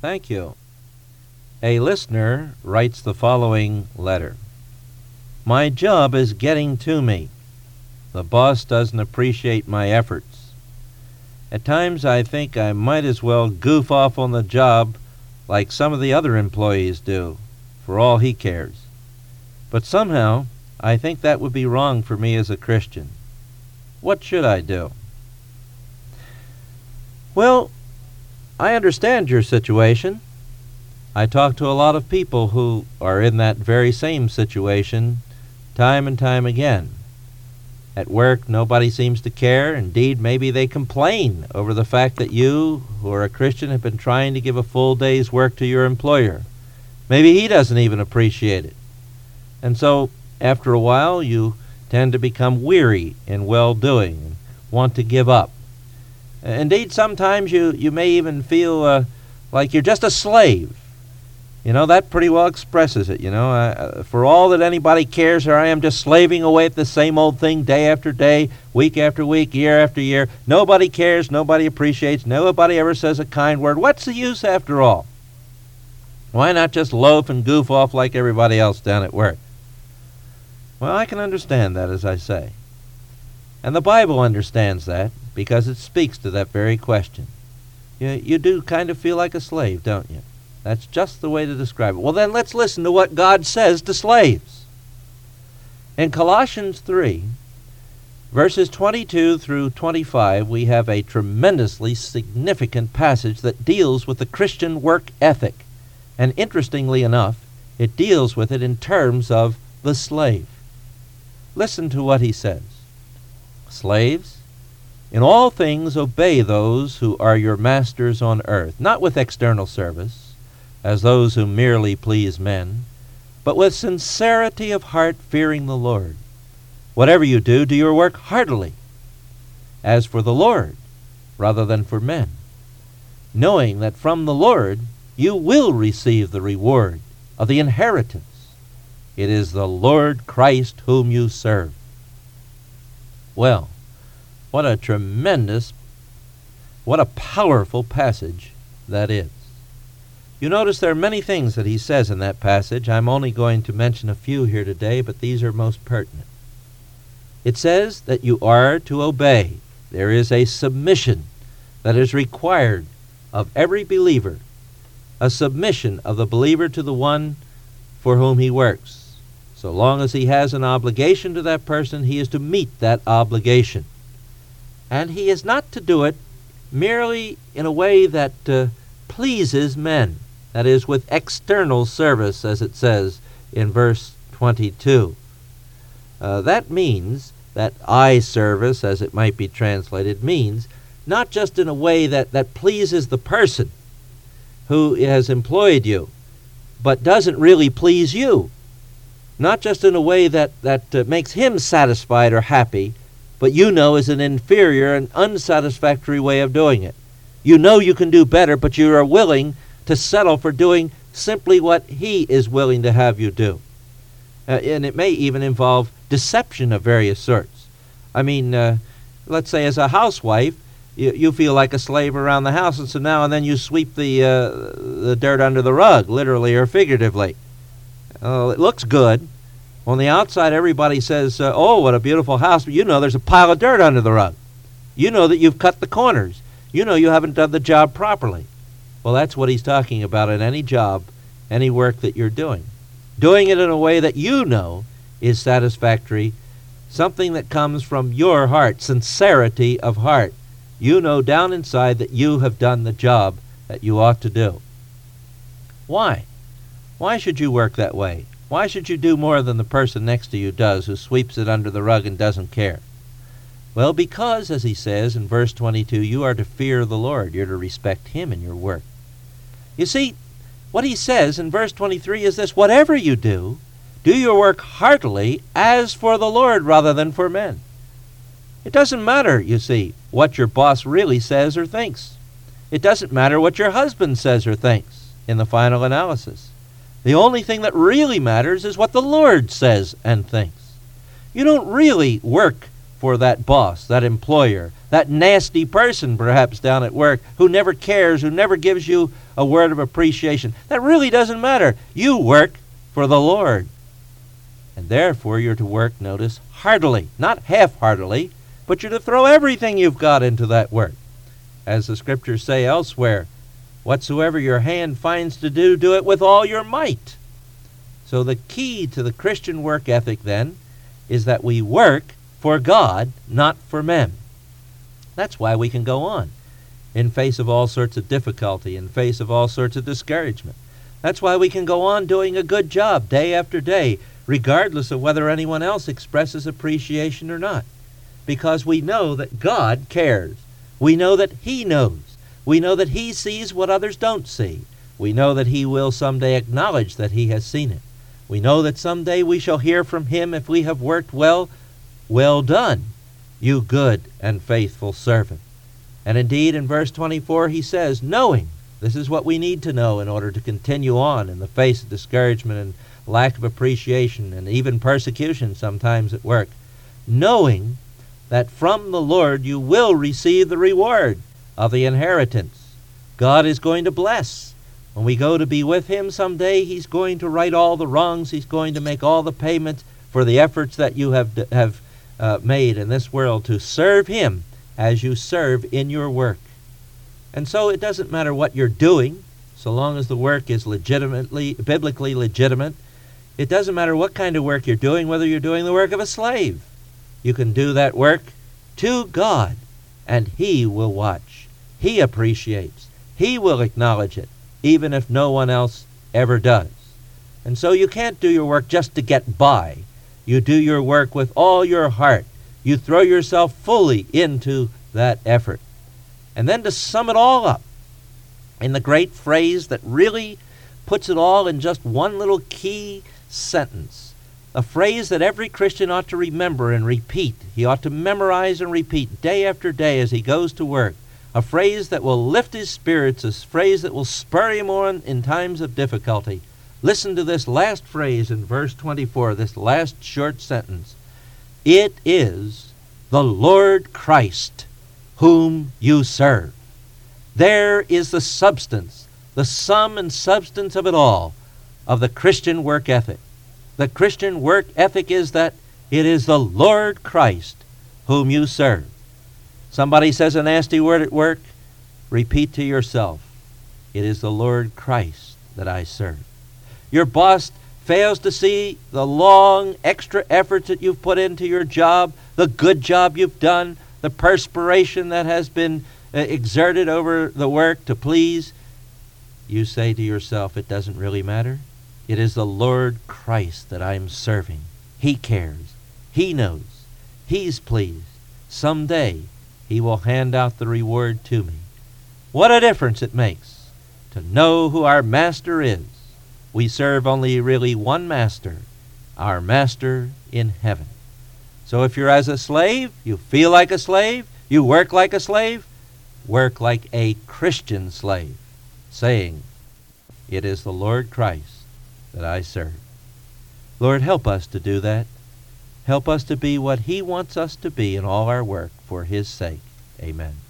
Thank you. A listener writes the following letter My job is getting to me. The boss doesn't appreciate my efforts. At times I think I might as well goof off on the job like some of the other employees do, for all he cares. But somehow I think that would be wrong for me as a Christian. What should I do? Well, I understand your situation. I talk to a lot of people who are in that very same situation time and time again. At work, nobody seems to care. Indeed, maybe they complain over the fact that you, who are a Christian, have been trying to give a full day's work to your employer. Maybe he doesn't even appreciate it. And so, after a while, you tend to become weary in well doing and want to give up. Indeed, sometimes you, you may even feel uh, like you're just a slave. You know, that pretty well expresses it. You know, uh, for all that anybody cares, here I am just slaving away at the same old thing day after day, week after week, year after year. Nobody cares, nobody appreciates, nobody ever says a kind word. What's the use after all? Why not just loaf and goof off like everybody else down at work? Well, I can understand that, as I say. And the Bible understands that because it speaks to that very question. You, you do kind of feel like a slave, don't you? That's just the way to describe it. Well, then let's listen to what God says to slaves. In Colossians 3, verses 22 through 25, we have a tremendously significant passage that deals with the Christian work ethic. And interestingly enough, it deals with it in terms of the slave. Listen to what he says Slaves, in all things obey those who are your masters on earth, not with external service, as those who merely please men, but with sincerity of heart, fearing the Lord. Whatever you do, do your work heartily, as for the Lord, rather than for men, knowing that from the Lord you will receive the reward of the inheritance. It is the Lord Christ whom you serve. Well, what a tremendous, what a powerful passage that is. You notice there are many things that he says in that passage. I'm only going to mention a few here today, but these are most pertinent. It says that you are to obey. There is a submission that is required of every believer, a submission of the believer to the one for whom he works. So long as he has an obligation to that person, he is to meet that obligation. And he is not to do it merely in a way that uh, pleases men, that is, with external service, as it says in verse 22. Uh, that means, that eye service, as it might be translated, means not just in a way that, that pleases the person who has employed you, but doesn't really please you. Not just in a way that, that uh, makes him satisfied or happy, but you know is an inferior and unsatisfactory way of doing it. You know you can do better, but you are willing to settle for doing simply what he is willing to have you do. Uh, and it may even involve deception of various sorts. I mean, uh, let's say as a housewife, you, you feel like a slave around the house, and so now and then you sweep the, uh, the dirt under the rug, literally or figuratively. Oh, it looks good. On the outside, everybody says, uh, oh, what a beautiful house, but you know there's a pile of dirt under the rug. You know that you've cut the corners. You know you haven't done the job properly. Well, that's what he's talking about in any job, any work that you're doing. Doing it in a way that you know is satisfactory, something that comes from your heart, sincerity of heart. You know down inside that you have done the job that you ought to do. Why? Why should you work that way? Why should you do more than the person next to you does who sweeps it under the rug and doesn't care? Well, because, as he says in verse 22, you are to fear the Lord. You're to respect him in your work. You see, what he says in verse 23 is this whatever you do, do your work heartily as for the Lord rather than for men. It doesn't matter, you see, what your boss really says or thinks. It doesn't matter what your husband says or thinks in the final analysis. The only thing that really matters is what the Lord says and thinks. You don't really work for that boss, that employer, that nasty person perhaps down at work who never cares, who never gives you a word of appreciation. That really doesn't matter. You work for the Lord. And therefore you're to work, notice, heartily, not half heartedly, but you're to throw everything you've got into that work. As the scriptures say elsewhere, whatsoever your hand finds to do, do it with all your might. So the key to the Christian work ethic then is that we work for God, not for men. That's why we can go on in face of all sorts of difficulty, in face of all sorts of discouragement. That's why we can go on doing a good job day after day, regardless of whether anyone else expresses appreciation or not. Because we know that God cares. We know that He knows. We know that He sees what others don't see. We know that He will someday acknowledge that He has seen it. We know that someday we shall hear from Him if we have worked well. Well done, you good and faithful servant. And indeed, in verse 24, He says, knowing. This is what we need to know in order to continue on in the face of discouragement and lack of appreciation and even persecution sometimes at work. Knowing that from the Lord you will receive the reward of the inheritance. God is going to bless. When we go to be with Him someday, He's going to right all the wrongs. He's going to make all the payments for the efforts that you have, have uh, made in this world to serve Him as you serve in your work. And so it doesn't matter what you're doing, so long as the work is legitimately, biblically legitimate. It doesn't matter what kind of work you're doing, whether you're doing the work of a slave. You can do that work to God, and He will watch. He appreciates. He will acknowledge it, even if no one else ever does. And so you can't do your work just to get by. You do your work with all your heart. You throw yourself fully into that effort. And then to sum it all up in the great phrase that really puts it all in just one little key sentence, a phrase that every Christian ought to remember and repeat. He ought to memorize and repeat day after day as he goes to work a phrase that will lift his spirits, a phrase that will spur him on in times of difficulty. Listen to this last phrase in verse 24, this last short sentence. It is the Lord Christ whom you serve. There is the substance, the sum and substance of it all, of the Christian work ethic. The Christian work ethic is that it is the Lord Christ whom you serve. Somebody says a nasty word at work, repeat to yourself, It is the Lord Christ that I serve. Your boss fails to see the long extra efforts that you've put into your job, the good job you've done, the perspiration that has been uh, exerted over the work to please. You say to yourself, It doesn't really matter. It is the Lord Christ that I'm serving. He cares. He knows. He's pleased. Someday he will hand out the reward to me. What a difference it makes to know who our Master is. We serve only really one Master, our Master in heaven. So if you're as a slave, you feel like a slave, you work like a slave, work like a Christian slave, saying, It is the Lord Christ that I serve. Lord, help us to do that. Help us to be what He wants us to be in all our work for His sake. Amen.